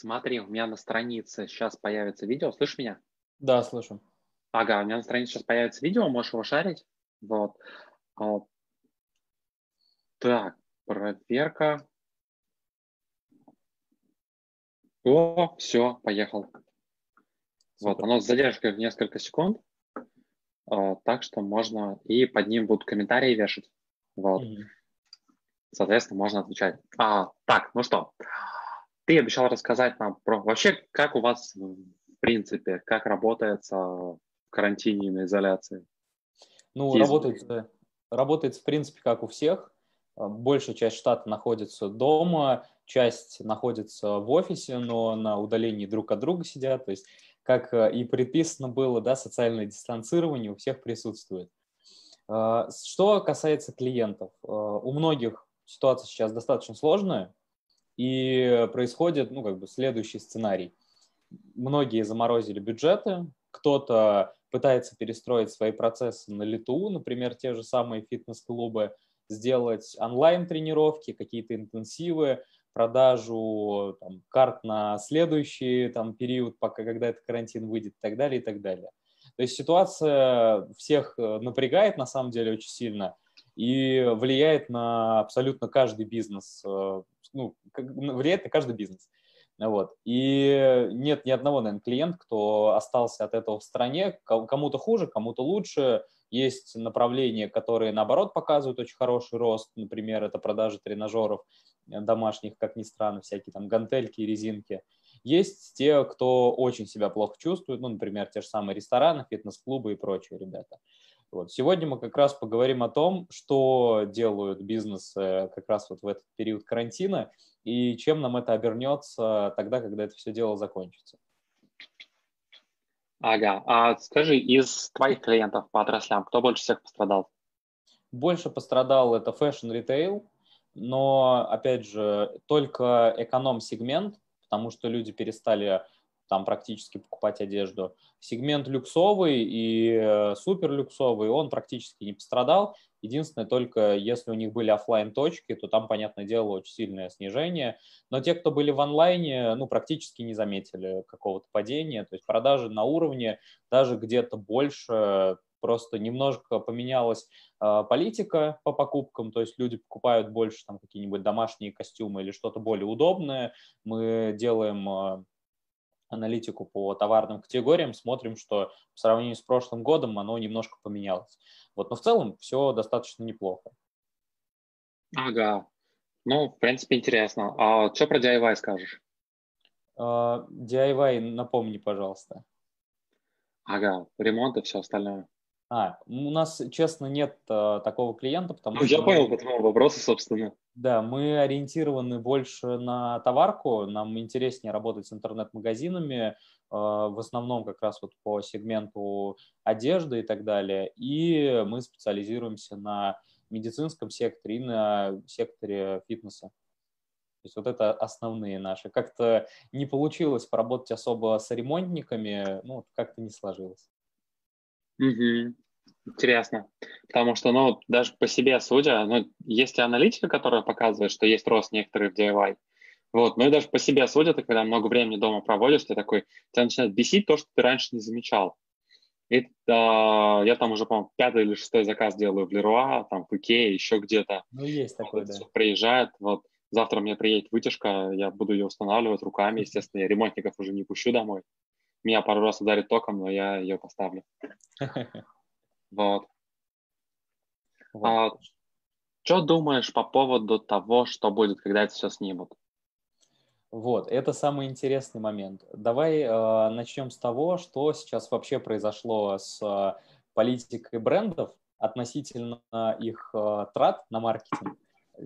смотри, у меня на странице сейчас появится видео. Слышишь меня? Да, слышу. Ага, у меня на странице сейчас появится видео, можешь его шарить. Вот. А, так, проверка. О, все, поехал. Супер. Вот, оно с задержкой в несколько секунд, а, так что можно, и под ним будут комментарии вешать. Вот. Mm-hmm. Соответственно, можно отвечать. А, так, ну что, ты обещал рассказать нам про вообще, как у вас в принципе, как работает в карантине и на изоляции? Ну, работает, работает в принципе как у всех. А, большая часть штата находится дома, часть находится в офисе, но на удалении друг от друга сидят. То есть, как э, и предписано было, да, социальное дистанцирование у всех присутствует. А, что касается клиентов, у многих ситуация сейчас достаточно сложная, и происходит, ну, как бы следующий сценарий. Многие заморозили бюджеты, кто-то пытается перестроить свои процессы на лету, например, те же самые фитнес-клубы, сделать онлайн-тренировки, какие-то интенсивы, продажу там, карт на следующий там, период, пока когда этот карантин выйдет и так далее, и так далее. То есть ситуация всех э, напрягает на самом деле очень сильно и влияет на абсолютно каждый бизнес, э, ну, влияет на каждый бизнес. Вот. И нет ни одного, наверное, клиента, кто остался от этого в стране. Кому-то хуже, кому-то лучше. Есть направления, которые, наоборот, показывают очень хороший рост. Например, это продажи тренажеров домашних, как ни странно, всякие там гантельки и резинки. Есть те, кто очень себя плохо чувствует, ну, например, те же самые рестораны, фитнес-клубы и прочие ребята. Вот. Сегодня мы как раз поговорим о том, что делают бизнесы как раз вот в этот период карантина и чем нам это обернется тогда, когда это все дело закончится. Ага, а скажи, из твоих клиентов по отраслям, кто больше всех пострадал? Больше пострадал это fashion retail, но, опять же, только эконом-сегмент, потому что люди перестали там практически покупать одежду. Сегмент люксовый и э, супер люксовый, он практически не пострадал. Единственное, только если у них были офлайн точки то там, понятное дело, очень сильное снижение. Но те, кто были в онлайне, ну, практически не заметили какого-то падения. То есть продажи на уровне, даже где-то больше, просто немножко поменялась э, политика по покупкам, то есть люди покупают больше там какие-нибудь домашние костюмы или что-то более удобное. Мы делаем э, аналитику по товарным категориям, смотрим, что в сравнении с прошлым годом оно немножко поменялось. Вот, но в целом все достаточно неплохо. Ага. Ну, в принципе, интересно. А что про DIY скажешь? Uh, DIY напомни, пожалуйста. Ага, ремонт и все остальное. А, у нас, честно, нет uh, такого клиента, потому ну, что... Я понял по твоему вопросу, собственно. Да, мы ориентированы больше на товарку, нам интереснее работать с интернет-магазинами, а, в основном как раз вот по сегменту одежды и так далее, и мы специализируемся на медицинском секторе и на секторе фитнеса. То есть вот это основные наши. Как-то не получилось поработать особо с ремонтниками, ну, как-то не сложилось. Угу. Интересно. Потому что, ну, даже по себе судя, ну, есть и аналитика, которая показывает, что есть рост некоторых в DIY. Вот, ну и даже по себе судя, ты когда много времени дома проводишь, ты такой, тебя начинает бесить то, что ты раньше не замечал. И а, я там уже, по-моему, пятый или шестой заказ делаю в Леруа, там в Икее, еще где-то. Ну, есть такой, да. Приезжает, вот, завтра мне приедет вытяжка, я буду ее устанавливать руками, естественно, я ремонтников уже не пущу домой. Меня пару раз ударит током, но я ее поставлю. Вот. вот. А, что думаешь по поводу того, что будет, когда это все снимут? Вот, это самый интересный момент. Давай э, начнем с того, что сейчас вообще произошло с э, политикой брендов относительно их э, трат на маркетинг.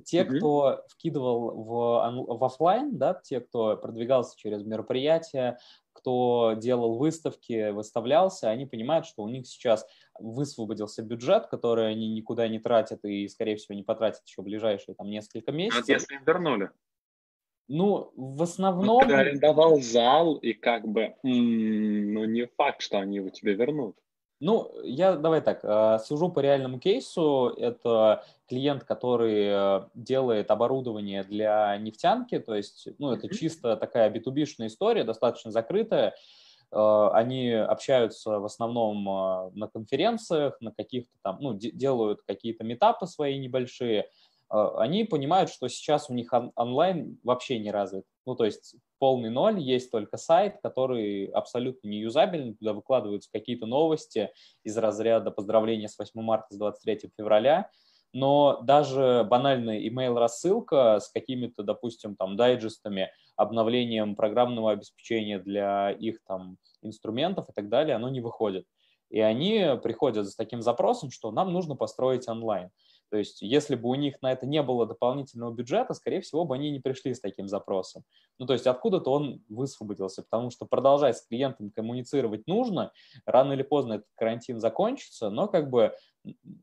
Те, mm-hmm. кто вкидывал в, в офлайн, да, те, кто продвигался через мероприятия, кто делал выставки, выставлялся, они понимают, что у них сейчас высвободился бюджет, который они никуда не тратят и, скорее всего, не потратят еще ближайшие там несколько месяцев. Вот если им вернули. Ну, в основном... Ну, ты арендовал зал, и как бы, ну, не факт, что они его тебе вернут. Ну, я давай так, э, сужу по реальному кейсу. Это клиент, который э, делает оборудование для нефтянки, то есть, ну, это чисто такая B2B-шная история, достаточно закрытая. Э, они общаются в основном на конференциях, на каких-то там, ну, делают какие-то метапы свои небольшие. Они понимают, что сейчас у них онлайн вообще не развит. Ну, то есть полный ноль, есть только сайт, который абсолютно не юзабельный, туда выкладываются какие-то новости из разряда поздравления с 8 марта, с 23 февраля, но даже банальная email-рассылка с какими-то, допустим, там, дайджестами, обновлением программного обеспечения для их там инструментов и так далее, оно не выходит. И они приходят с таким запросом, что нам нужно построить онлайн. То есть, если бы у них на это не было дополнительного бюджета, скорее всего, бы они не пришли с таким запросом. Ну, то есть, откуда-то он высвободился, потому что продолжать с клиентом коммуницировать нужно, рано или поздно этот карантин закончится, но как бы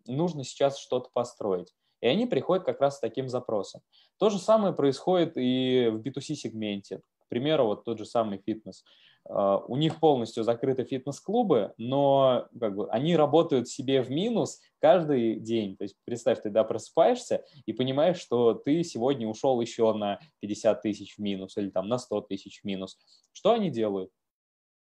нужно сейчас что-то построить. И они приходят как раз с таким запросом. То же самое происходит и в B2C-сегменте. К примеру, вот тот же самый фитнес. А, у них полностью закрыты фитнес-клубы, но как бы, они работают себе в минус каждый день. То есть представь, ты да, просыпаешься и понимаешь, что ты сегодня ушел еще на 50 тысяч в минус или там на 100 тысяч в минус. Что они делают?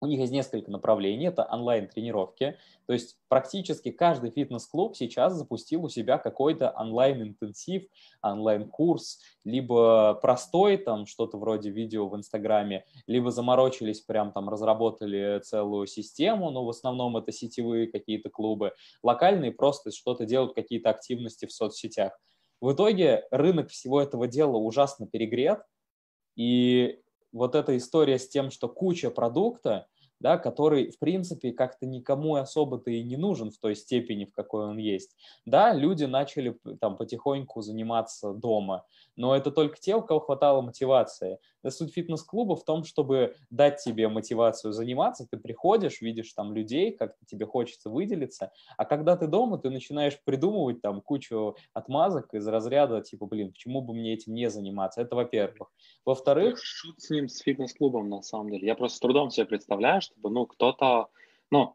У них есть несколько направлений. Это онлайн-тренировки. То есть практически каждый фитнес-клуб сейчас запустил у себя какой-то онлайн-интенсив, онлайн-курс, либо простой, там что-то вроде видео в Инстаграме, либо заморочились, прям там разработали целую систему, но в основном это сетевые какие-то клубы. Локальные просто что-то делают, какие-то активности в соцсетях. В итоге рынок всего этого дела ужасно перегрет, и вот эта история с тем, что куча продукта, да, который, в принципе, как-то никому особо-то и не нужен в той степени, в какой он есть. Да, люди начали там потихоньку заниматься дома, но это только те, у кого хватало мотивации. Да, суть фитнес-клуба в том, чтобы дать тебе мотивацию заниматься, ты приходишь, видишь там людей, как тебе хочется выделиться, а когда ты дома, ты начинаешь придумывать там кучу отмазок из разряда, типа, блин, почему бы мне этим не заниматься? Это во-первых. Во-вторых... Шут с ним, с фитнес-клубом, на самом деле. Я просто с трудом себе представляю, чтобы, ну, кто-то, ну,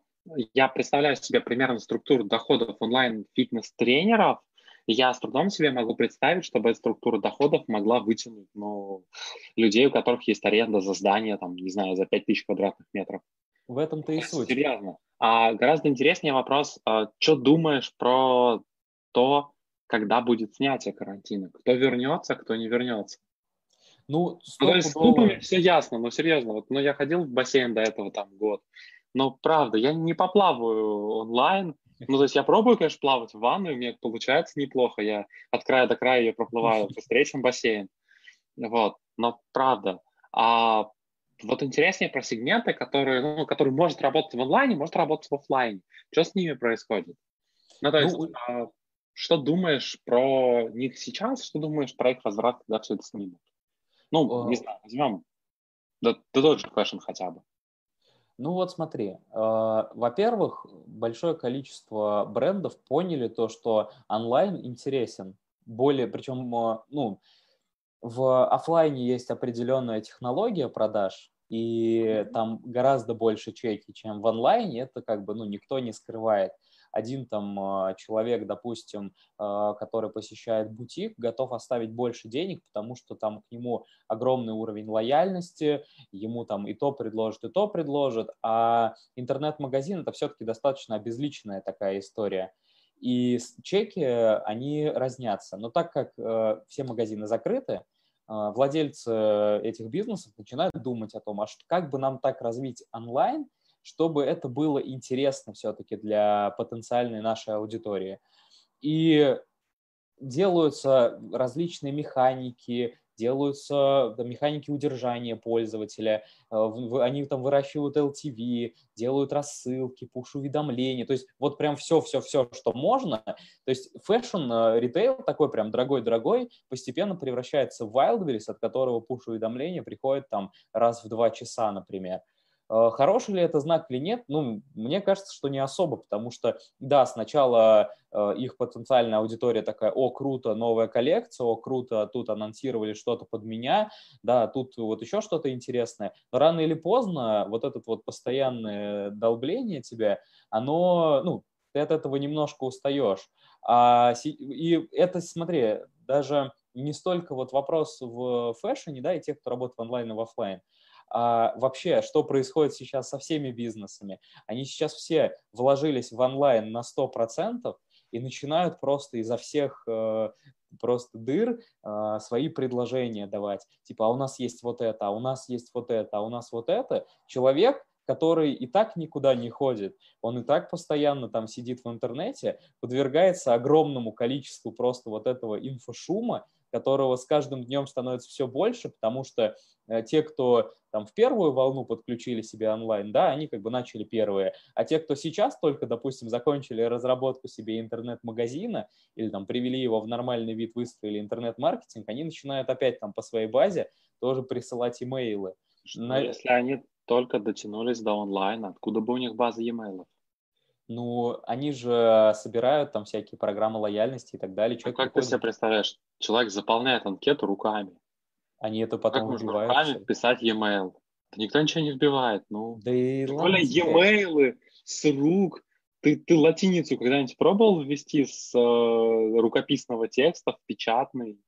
я представляю себе примерно структуру доходов онлайн-фитнес-тренеров, и я с трудом себе могу представить, чтобы эта структура доходов могла вытянуть ну, людей, у которых есть аренда за здание, там, не знаю, за 5000 квадратных метров. В этом-то и суть. Серьезно. А гораздо интереснее вопрос, а, что думаешь про то, когда будет снятие карантина? Кто вернется, кто не вернется? Ну, ну с клубами все ясно, но серьезно, вот, ну, я ходил в бассейн до этого там год, но правда, я не поплаваю онлайн, ну, то есть я пробую, конечно, плавать в ванной, у меня получается неплохо, я от края до края ее проплываю быстрее, чем бассейн, вот, но правда. А вот интереснее про сегменты, которые, ну, которые может работать в онлайне, может работать в офлайне. Что с ними происходит? Ну, то есть, ну, а, что думаешь про них сейчас, что думаешь про их возврат, когда все это снимут? Ну, не знаю, возьмем да, да тот же fashion хотя бы. Ну вот смотри, э, во-первых, большое количество брендов поняли то, что онлайн интересен. Более, причем, э, ну, в офлайне есть определенная технология продаж, и там гораздо больше чеки, чем в онлайне, это как бы, ну, никто не скрывает один там а, человек, допустим, а, который посещает бутик, готов оставить больше денег, потому что там к нему огромный уровень лояльности, ему там и то предложат, и то предложат, а интернет-магазин это все-таки достаточно обезличенная такая история. И чеки, они разнятся. Но так как э, все магазины закрыты, а, владельцы этих бизнесов начинают думать о том, а как бы нам так развить онлайн, чтобы это было интересно все-таки для потенциальной нашей аудитории. И делаются различные механики, делаются механики удержания пользователя, э, они там выращивают LTV, делают рассылки, пуш-уведомления, то есть вот прям все-все-все, что можно. То есть fashion, э, такой прям дорогой-дорогой постепенно превращается в Wildberries, от которого пуш-уведомления приходят там раз в два часа, например. Э, хороший ли это знак или нет? Ну, мне кажется, что не особо, потому что, да, сначала э, их потенциальная аудитория такая, о, круто, новая коллекция, о, круто, тут анонсировали что-то под меня, да, тут вот еще что-то интересное. Но рано или поздно вот это вот постоянное долбление тебя, оно, ну, ты от этого немножко устаешь. А, и это, смотри, даже не столько вот вопрос в фэшне, да, и тех, кто работает онлайн и в офлайн, а вообще, что происходит сейчас со всеми бизнесами. Они сейчас все вложились в онлайн на 100% и начинают просто изо всех э, просто дыр э, свои предложения давать. Типа, а у нас есть вот это, а у нас есть вот это, а у нас вот это. Человек, который и так никуда не ходит, он и так постоянно там сидит в интернете, подвергается огромному количеству просто вот этого инфошума, которого с каждым днем становится все больше, потому что э, те, кто там в первую волну подключили себе онлайн, да, они как бы начали первые, а те, кто сейчас только, допустим, закончили разработку себе интернет-магазина или там привели его в нормальный вид, выстроили интернет-маркетинг, они начинают опять там по своей базе тоже присылать имейлы. На... Если они только дотянулись до онлайна, откуда бы у них база e-mail? Ну, они же собирают там всякие программы лояльности и так далее. А как ты себе представляешь? Человек заполняет анкету руками. Они это потом как вбивают. руками писать e-mail? Да никто ничего не вбивает. Ну, да и Тем более e-mail с рук. Ты, ты латиницу когда-нибудь пробовал ввести с э, рукописного текста в печатный?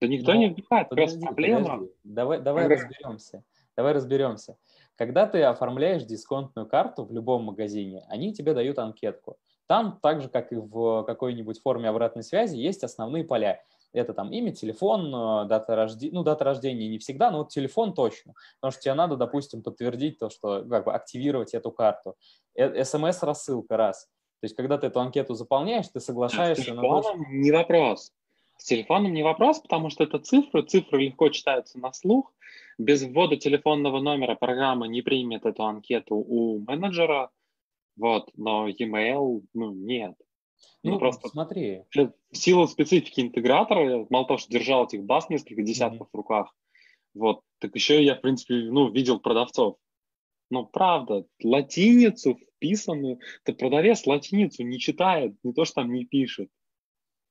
Да никто Но, не вбивает. Подожди, Просто проблема. Подожди. Давай, давай разберемся. Давай разберемся. Когда ты оформляешь дисконтную карту в любом магазине, они тебе дают анкетку. Там, так же, как и в какой-нибудь форме обратной связи, есть основные поля. Это там имя, телефон, э, дата рождения, ну, дата рождения не всегда, но вот телефон точно. Потому что тебе надо, допустим, подтвердить то, что, как бы, активировать эту карту. Э, СМС-рассылка раз. То есть, когда ты эту анкету заполняешь, ты соглашаешься С на то, не вопрос. С телефоном не вопрос, потому что это цифры, цифры легко читаются на слух. Без ввода телефонного номера программа не примет эту анкету у менеджера, вот, но e-mail, ну, нет. Ну, ну просто смотри. В силу специфики интегратора, мало того, что держал этих баз несколько десятков mm-hmm. в руках, вот, так еще я, в принципе, ну, видел продавцов. Ну, правда, латиницу вписанную, то продавец латиницу не читает, не то, что там не пишет.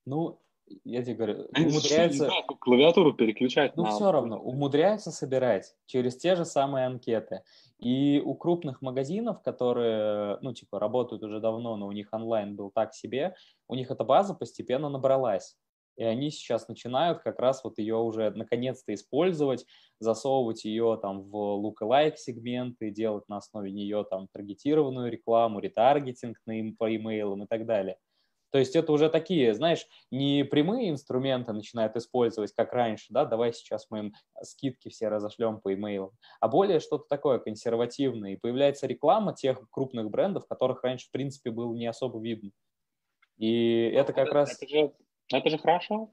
Ну, я тебе говорю, умудряется... клавиатуру переключать. Ну, на... все равно, умудряются собирать через те же самые анкеты. И у крупных магазинов, которые, ну, типа, работают уже давно, но у них онлайн был так себе, у них эта база постепенно набралась. И они сейчас начинают как раз вот ее уже наконец-то использовать, засовывать ее там в lookalike сегменты, делать на основе нее там таргетированную рекламу, ретаргетинг на, по имейлам и так далее. То есть это уже такие, знаешь, не прямые инструменты начинают использовать, как раньше, да, давай сейчас мы им скидки все разошлем по имейлам, а более что-то такое консервативное. И появляется реклама тех крупных брендов, которых раньше, в принципе, было не особо видно. И это как это, раз... Это же, это же хорошо.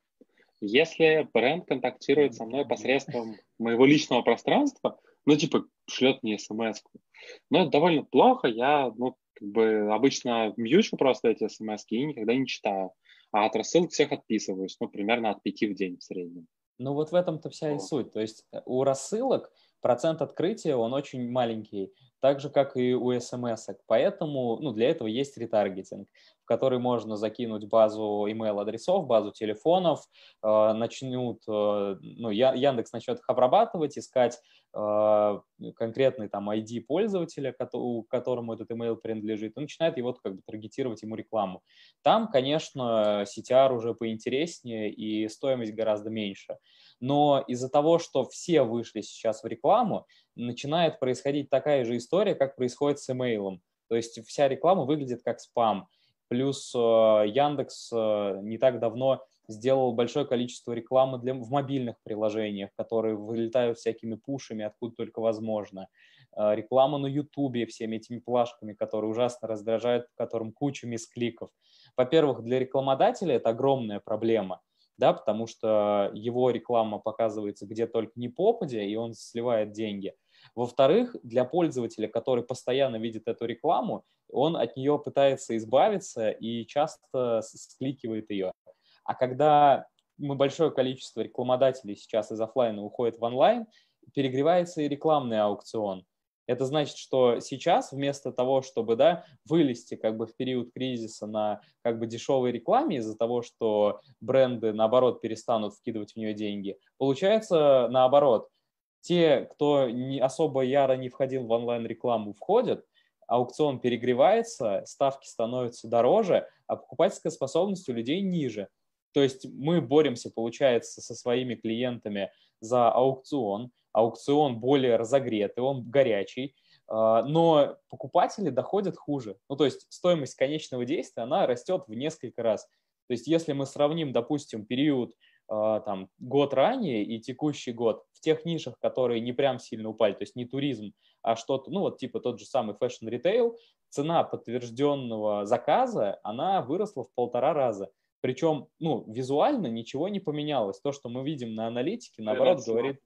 Если бренд контактирует со мной посредством моего личного пространства, ну, типа, шлет мне смс ну, это довольно плохо, я, ну, как бы обычно мьючу просто эти смс и никогда не читаю. А от рассылок всех отписываюсь, ну, примерно от пяти в день в среднем. Ну, вот в этом-то вся и суть. То есть э, у рассылок процент открытия, он очень маленький, так же, как и у смс. -ок. Поэтому ну, для этого есть ретаргетинг, который можно закинуть базу email-адресов, базу телефонов, э, начнут, э, ну, Яндекс начнет их обрабатывать, искать э, конкретный там ID пользователя, которому этот email принадлежит, и начинает его как бы таргетировать ему рекламу. Там, конечно, CTR уже поинтереснее и стоимость гораздо меньше. Но из-за того, что все вышли сейчас в рекламу, начинает происходить такая же история, как происходит с имейлом. То есть вся реклама выглядит как спам. Плюс э, Яндекс э, не так давно сделал большое количество рекламы для, в мобильных приложениях, которые вылетают всякими пушами, откуда только возможно. Э, реклама на Ютубе всеми этими плашками, которые ужасно раздражают, которым куча мискликов. Во-первых, для рекламодателя это огромная проблема, да, потому что его реклама показывается где только не попадя, и он сливает деньги – во-вторых, для пользователя, который постоянно видит эту рекламу, он от нее пытается избавиться и часто скликивает ее. А когда мы большое количество рекламодателей сейчас из офлайна уходит в онлайн, перегревается и рекламный аукцион. Это значит, что сейчас вместо того, чтобы да, вылезти как бы в период кризиса на как бы дешевой рекламе из-за того, что бренды наоборот перестанут вкидывать в нее деньги, получается наоборот. Те, кто не особо яро не входил в онлайн-рекламу, входят, аукцион перегревается, ставки становятся дороже, а покупательская способность у людей ниже. То есть мы боремся, получается, со своими клиентами за аукцион. Аукцион более разогретый, он горячий, а, но покупатели доходят хуже. Ну, то есть стоимость конечного действия, она растет в несколько раз. То есть если мы сравним, допустим, период там, год ранее и текущий год в тех нишах, которые не прям сильно упали, то есть не туризм, а что-то, ну вот типа тот же самый retail, цена подтвержденного заказа, она выросла в полтора раза. Причем, ну, визуально ничего не поменялось. То, что мы видим на аналитике, наоборот, выросла говорит...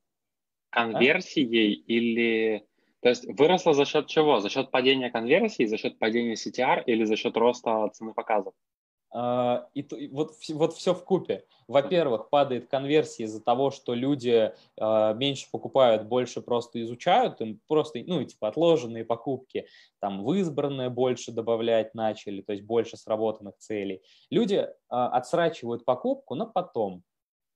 Конверсией а? или... То есть выросла за счет чего? За счет падения конверсии, за счет падения CTR или за счет роста цены показов? А, и, вот, вот все в купе. Во-первых, падает конверсия из-за того, что люди э, меньше покупают, больше просто изучают, им просто, ну, типа отложенные покупки, там в избранное больше добавлять начали, то есть больше сработанных целей. Люди э, отсрачивают покупку на потом,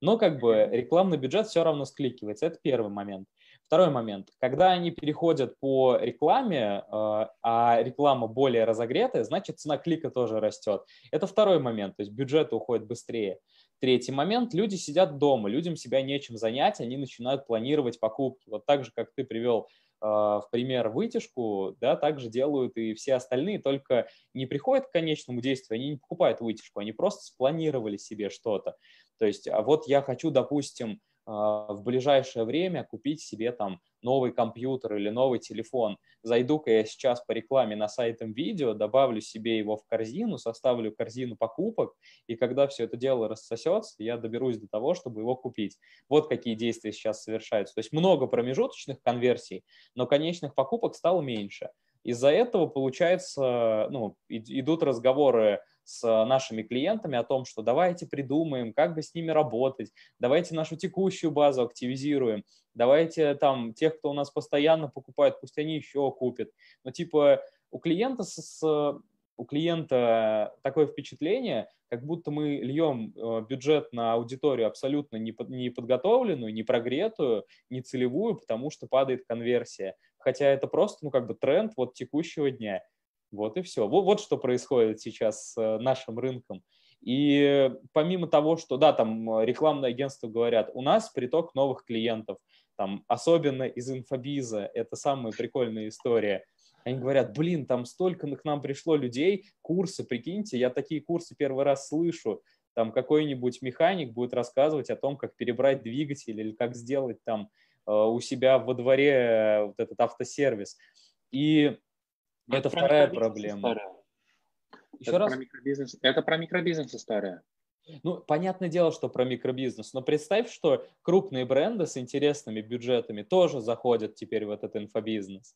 но как бы рекламный бюджет все равно скликивается. Это первый момент. Второй момент. Когда они переходят по рекламе, э, а реклама более разогретая, значит цена клика тоже растет. Это второй момент, то есть бюджет уходит быстрее. Третий момент. Люди сидят дома, людям себя нечем занять, они начинают планировать покупки. Вот так же, как ты привел э, в пример вытяжку, да, также делают и все остальные, только не приходят к конечному действию, они не покупают вытяжку, они просто спланировали себе что-то. То есть, а вот я хочу, допустим, в ближайшее время купить себе там новый компьютер или новый телефон. Зайду-ка я сейчас по рекламе на сайт видео, добавлю себе его в корзину, составлю корзину покупок, и когда все это дело рассосется, я доберусь до того, чтобы его купить. Вот какие действия сейчас совершаются. То есть много промежуточных конверсий, но конечных покупок стало меньше. Из-за этого, получается, ну, идут разговоры с нашими клиентами о том, что давайте придумаем, как бы с ними работать, давайте нашу текущую базу активизируем, давайте там тех, кто у нас постоянно покупает, пусть они еще купят. Но типа у клиента с, у клиента такое впечатление, как будто мы льем э, бюджет на аудиторию абсолютно не подготовленную, не прогретую, не целевую, потому что падает конверсия. Хотя это просто, ну, как бы тренд вот текущего дня. Вот и все. Вот, вот что происходит сейчас с э, нашим рынком. И помимо того, что, да, там э, рекламные агентства говорят, у нас приток новых клиентов, там, особенно из инфобиза, это самая прикольная история. Они говорят, блин, там столько к нам пришло людей, курсы, прикиньте, я такие курсы первый раз слышу. Там какой-нибудь механик будет рассказывать о том, как перебрать двигатель или как сделать там э, у себя во дворе вот этот автосервис. И но это, это вторая проблема. История. Еще это раз? Про микробизнес. Это про микробизнес история. Ну, понятное дело, что про микробизнес, но представь, что крупные бренды с интересными бюджетами тоже заходят теперь в этот инфобизнес.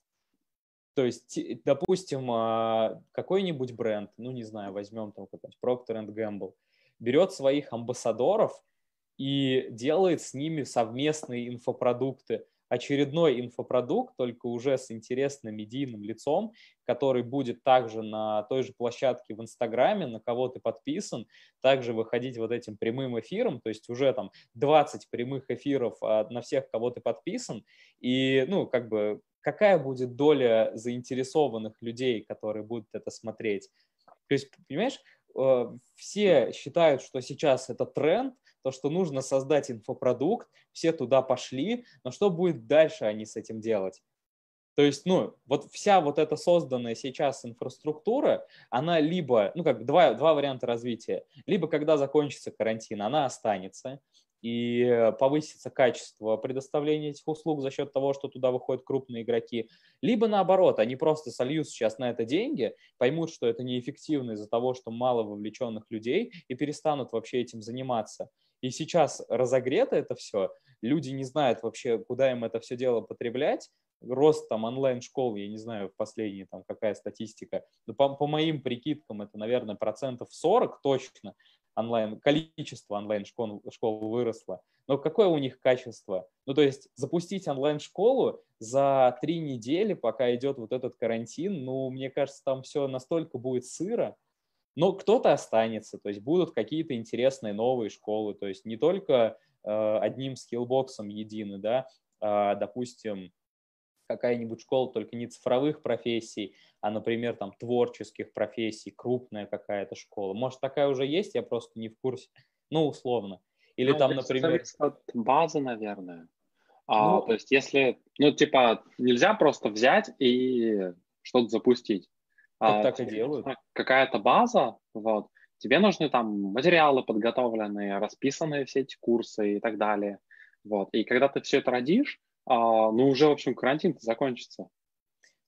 То есть, допустим, а, какой-нибудь бренд, ну, не знаю, возьмем там какой-нибудь Procter Gamble, берет своих амбассадоров и делает с ними совместные инфопродукты – очередной инфопродукт, только уже с интересным медийным лицом, который будет также на той же площадке в Инстаграме, на кого ты подписан, также выходить вот этим прямым эфиром, то есть уже там 20 прямых эфиров а, на всех, кого ты подписан, и, ну, как бы, какая будет доля заинтересованных людей, которые будут это смотреть? То есть, понимаешь, э, все считают, что сейчас это тренд, то, что нужно создать инфопродукт, все туда пошли, но что будет дальше они с этим делать? То есть, ну, вот вся вот эта созданная сейчас инфраструктура, она либо, ну, как два, два варианта развития. Либо когда закончится карантин, она останется, и повысится качество предоставления этих услуг за счет того, что туда выходят крупные игроки. Либо наоборот, они просто сольют сейчас на это деньги, поймут, что это неэффективно из-за того, что мало вовлеченных людей, и перестанут вообще этим заниматься. И сейчас разогрето это все, люди не знают вообще, куда им это все дело потреблять, рост там онлайн-школ, я не знаю, в последние там какая статистика, но по, по моим прикидкам это, наверное, процентов 40 точно, онлайн, количество онлайн-школ школ выросло, но какое у них качество? Ну, то есть запустить онлайн-школу за три недели, пока идет вот этот карантин, ну, мне кажется, там все настолько будет сыро, но кто-то останется, то есть будут какие-то интересные новые школы, то есть не только э, одним скиллбоксом едины, да, а, допустим, какая-нибудь школа только не цифровых профессий, а, например, там творческих профессий, крупная какая-то школа. Может, такая уже есть, я просто не в курсе. Ну, условно. Или ну, там, например... от базы, наверное. А, ну, то есть, если, ну, типа, нельзя просто взять и что-то запустить. А, так и делают. Какая-то база, вот, тебе нужны там материалы подготовленные, расписанные все эти курсы и так далее. Вот. И когда ты все это родишь, а, ну, уже, в общем, карантин закончится.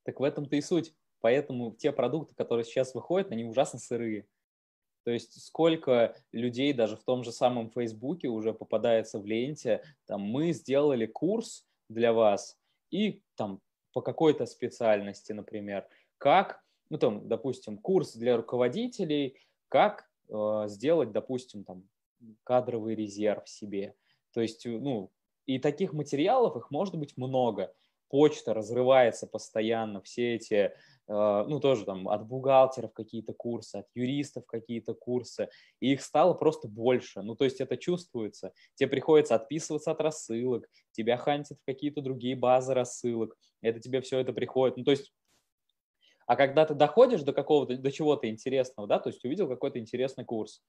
Так в этом-то и суть. Поэтому те продукты, которые сейчас выходят, они ужасно сырые. То есть сколько людей даже в том же самом Фейсбуке уже попадается в ленте, там мы сделали курс для вас и там по какой-то специальности, например, как, ну там, допустим, курс для руководителей, как э, сделать, допустим, там кадровый резерв себе. То есть, ну, и таких материалов, их может быть много. Почта разрывается постоянно, все эти, э, ну, тоже там от бухгалтеров какие-то курсы, от юристов какие-то курсы, и их стало просто больше. Ну, то есть это чувствуется. Тебе приходится отписываться от рассылок, тебя хантят в какие-то другие базы рассылок, это тебе все это приходит. Ну, то есть а когда ты доходишь до какого-то, до чего-то интересного, да, то есть увидел какой-то интересный курс,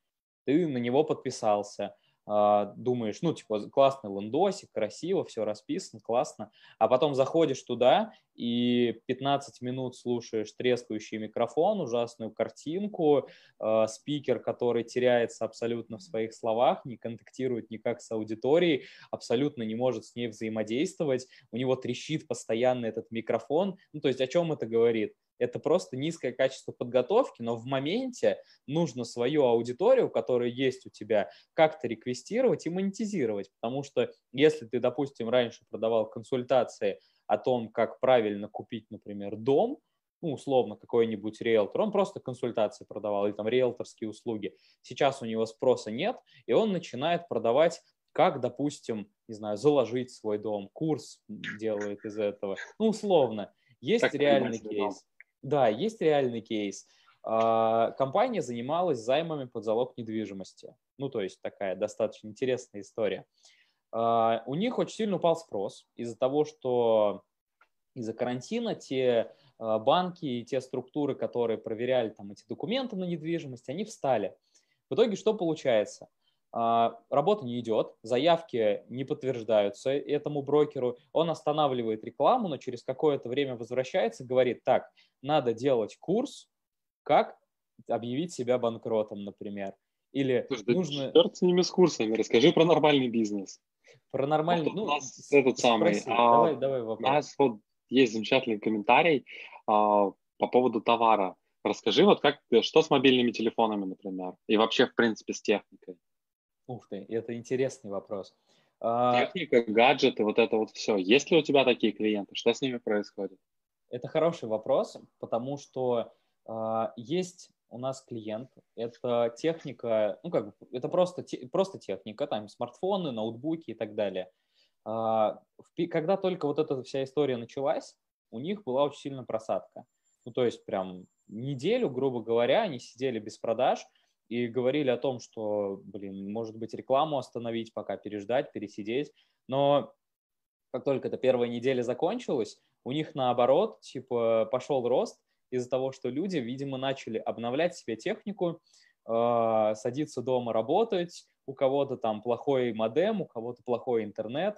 ты на него подписался, а, думаешь, ну, типа, классный лендосик, красиво, все расписано, классно, а потом заходишь туда и 15 минут слушаешь трескающий микрофон, ужасную картинку, э, спикер, который теряется абсолютно в своих словах, не контактирует никак с аудиторией, абсолютно не может с ней взаимодействовать, у него трещит постоянно этот микрофон, ну, то есть о чем это говорит? Это просто низкое качество подготовки, но в моменте нужно свою аудиторию, которая есть у тебя, как-то реквестировать и монетизировать, потому что если ты, допустим, раньше продавал консультации о том, как правильно купить, например, дом, ну, условно, какой-нибудь риэлтор, он просто консультации продавал или там риэлторские услуги. Сейчас у него спроса нет, и он начинает продавать как, допустим, не знаю, заложить свой дом, курс делает из этого, ну, условно. Есть так реальный кейс. Да, есть реальный кейс. А, компания занималась займами под залог недвижимости. Ну, то есть такая достаточно интересная история. А, у них очень сильно упал спрос из-за того, что из-за карантина те а, банки и те структуры, которые проверяли там эти документы на недвижимость, они встали. В итоге что получается? Работа не идет, заявки не подтверждаются этому брокеру, он останавливает рекламу, но через какое-то время возвращается и говорит, так, надо делать курс, как объявить себя банкротом, например. Или Слушай, нужно... черт с ними с курсами, расскажи про нормальный бизнес. Про нормальный... Вот ну, у нас этот самый... А, давай, давай вопрос. У нас вот есть замечательный комментарий а, по поводу товара. Расскажи, вот как, что с мобильными телефонами, например, и вообще, в принципе, с техникой. Ух ты, это интересный вопрос. А, Техника, гаджеты, вот это вот все. Есть ли у тебя такие клиенты? Что с ними происходит? Это хороший вопрос, потому что э, есть у нас клиент, это техника, ну как бы, это просто, те, просто техника, там смартфоны, ноутбуки и так далее. Э, когда только вот эта вся история началась, у них была очень сильная просадка. Ну то есть прям неделю, грубо говоря, они сидели без продаж и говорили о том, что, блин, может быть рекламу остановить, пока переждать, пересидеть. Но как только эта первая неделя закончилась, у них наоборот, типа, пошел рост из-за того, что люди, видимо, начали обновлять себе технику, э, садиться дома работать, у кого-то там плохой модем, у кого-то плохой интернет,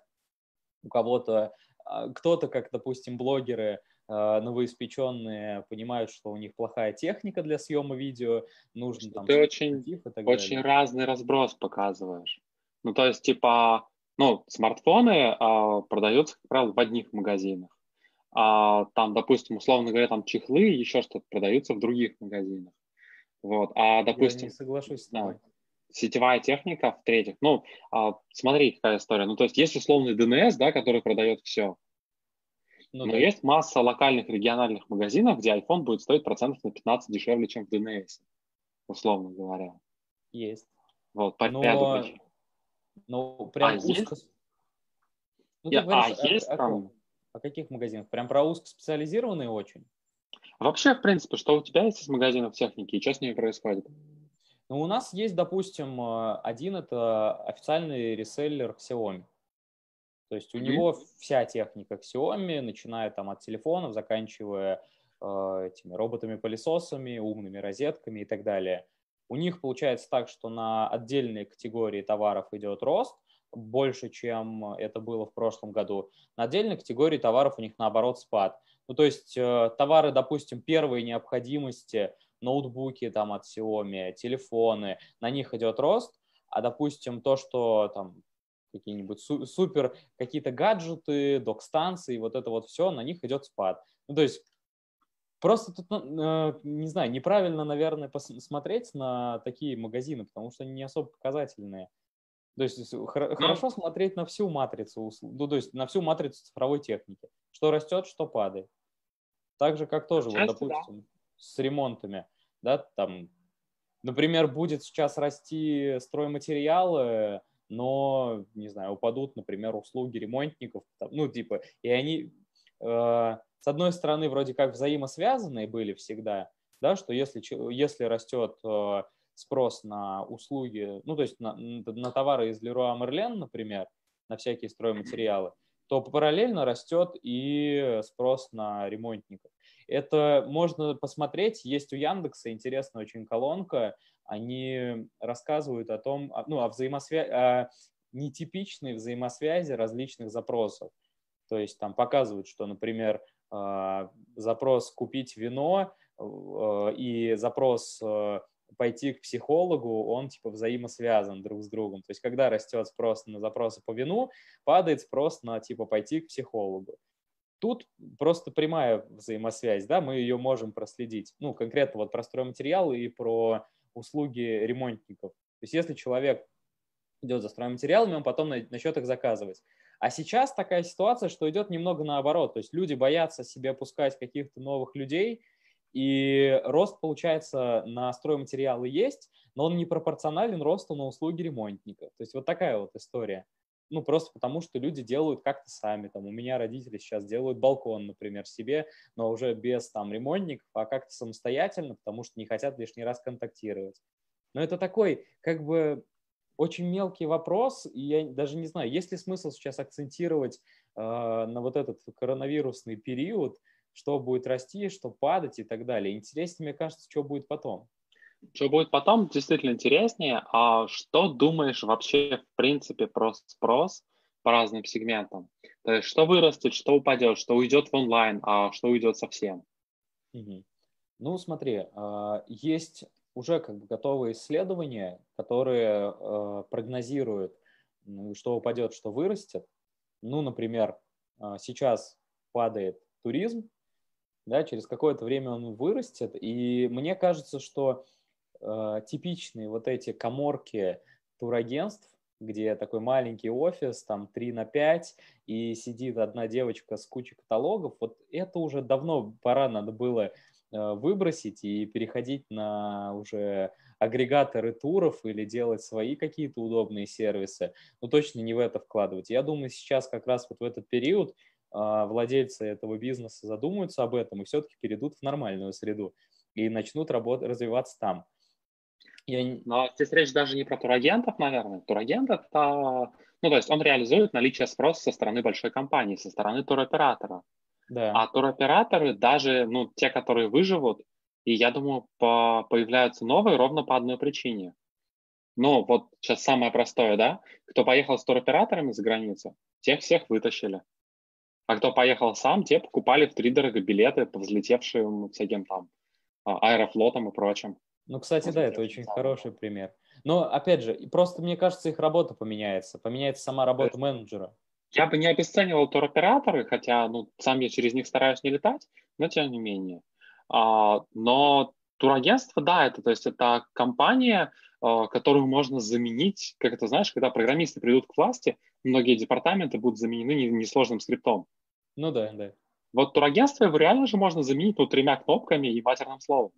у кого-то, э, кто-то, как, допустим, блогеры, новоиспеченные понимают, что у них плохая техника для съема видео, нужно там... Ты очень, очень разный разброс показываешь. Ну, то есть, типа, ну, смартфоны э, продаются, как правило, в одних магазинах а там, допустим, условно говоря, там чехлы, еще что-то продаются в других магазинах. Вот. А, допустим, Я не соглашусь с тобой. Да, сетевая техника в третьих. Ну, а, смотри, какая история. Ну, то есть есть условный ДНС, да, который продает все. Ну, Но да. есть масса локальных региональных магазинов, где iPhone будет стоить процентов на 15 дешевле, чем в DNS, условно говоря. Есть. Вот, по но... ряду причин. Ну, прям а узко... Есть? Ну, Я, говоришь, а, есть о, там... О каких магазинах? Прям про узкоспециализированные очень? Вообще, в принципе, что у тебя есть из магазинов техники и что с ними происходит? Ну, у нас есть, допустим, э, один это официальный реселлер Xiaomi. То есть у mm-hmm. него вся техника Xiaomi, начиная там от телефонов, заканчивая э, этими роботами-пылесосами, умными розетками и так далее. У них получается так, что на отдельные категории товаров идет рост больше, чем это было в прошлом году. На отдельной категории товаров у них наоборот спад. Ну, то есть э, товары, допустим, первой необходимости, ноутбуки там от Xiaomi, телефоны, на них идет рост, а, допустим, то, что там какие-нибудь супер какие-то гаджеты, док-станции, вот это вот все, на них идет спад. Ну, то есть Просто тут, ну, э, не знаю, неправильно, наверное, посмотреть на такие магазины, потому что они не особо показательные. То есть ну, хорошо смотреть на всю матрицу, ну, то есть на всю матрицу цифровой техники. Что растет, что падает. Так же, как тоже, вот, допустим, да. с ремонтами. Да, там, например, будет сейчас расти стройматериалы, но, не знаю, упадут, например, услуги ремонтников. Ну, типа, и они, э, с одной стороны, вроде как взаимосвязанные были всегда, да, что если, если растет э, спрос на услуги, ну, то есть на, на товары из Leroy Merlin, например, на всякие стройматериалы, то параллельно растет и спрос на ремонтников. Это можно посмотреть, есть у Яндекса интересная очень колонка, они рассказывают о том, ну, о взаимосвязи, о нетипичной взаимосвязи различных запросов. То есть там показывают, что, например, а, запрос купить вино э, и запрос э, пойти к психологу, он типа взаимосвязан друг с другом. То есть когда растет спрос на запросы по вину, падает спрос на типа пойти к психологу. Тут просто прямая взаимосвязь, да, мы ее можем проследить. Ну, конкретно вот про стройматериалы и про услуги ремонтников. То есть если человек идет за стройматериалами, он потом начнет их заказывать. А сейчас такая ситуация, что идет немного наоборот. То есть люди боятся себе пускать каких-то новых людей, и рост, получается, на стройматериалы есть, но он не пропорционален росту на услуги ремонтника. То есть вот такая вот история. Ну, просто потому, что люди делают как-то сами. Там, у меня родители сейчас делают балкон, например, себе, но уже без там ремонтников, а как-то самостоятельно, потому что не хотят лишний раз контактировать. Но это такой, как бы, очень мелкий вопрос, и я даже не знаю, есть ли смысл сейчас акцентировать э, на вот этот коронавирусный период, что будет расти, что падать и так далее. Интереснее, мне кажется, что будет потом. Что будет потом, действительно интереснее. А что думаешь вообще, в принципе, про спрос по разным сегментам? То есть, что вырастет, что упадет, что уйдет в онлайн, а что уйдет совсем? Угу. Ну, смотри, а, есть уже как бы готовые исследования, которые а, прогнозируют, что упадет, что вырастет. Ну, например, а, сейчас падает туризм, да, через какое-то время он вырастет, и мне кажется, что э, типичные вот эти коморки турагентств, где такой маленький офис, там 3 на 5, и сидит одна девочка с кучей каталогов, вот это уже давно пора надо было э, выбросить и переходить на уже агрегаторы туров или делать свои какие-то удобные сервисы, но точно не в это вкладывать. Я думаю, сейчас как раз вот в этот период а, владельцы этого бизнеса задумаются об этом и все-таки перейдут в нормальную среду и начнут работать, развиваться там. Я... Но здесь речь даже не про турагентов, наверное. Турагент это, ну, то есть он реализует наличие спроса со стороны большой компании, со стороны туроператора. Да. А туроператоры, даже, ну, те, которые выживут, и я думаю, по, появляются новые ровно по одной причине. Ну, вот сейчас самое простое, да? Кто поехал с туроператорами за границу, тех всех вытащили. А кто поехал сам, те покупали в три дорого билеты по взлетевшим всяким там а, аэрофлотам и прочим. Ну, кстати, да, это очень хороший пример. Но, опять же, просто мне кажется, их работа поменяется. Поменяется сама работа менеджера. Я бы не обесценивал туроператоры, хотя, ну, сам я через них стараюсь не летать, но тем не менее. А, но турагентство, да, это, то есть это компания, а, которую можно заменить, как это знаешь, когда программисты придут к власти, многие департаменты будут заменены несложным скриптом. Ну да, да. Вот турагентство его реально же можно заменить ну, тремя кнопками и матерным словом.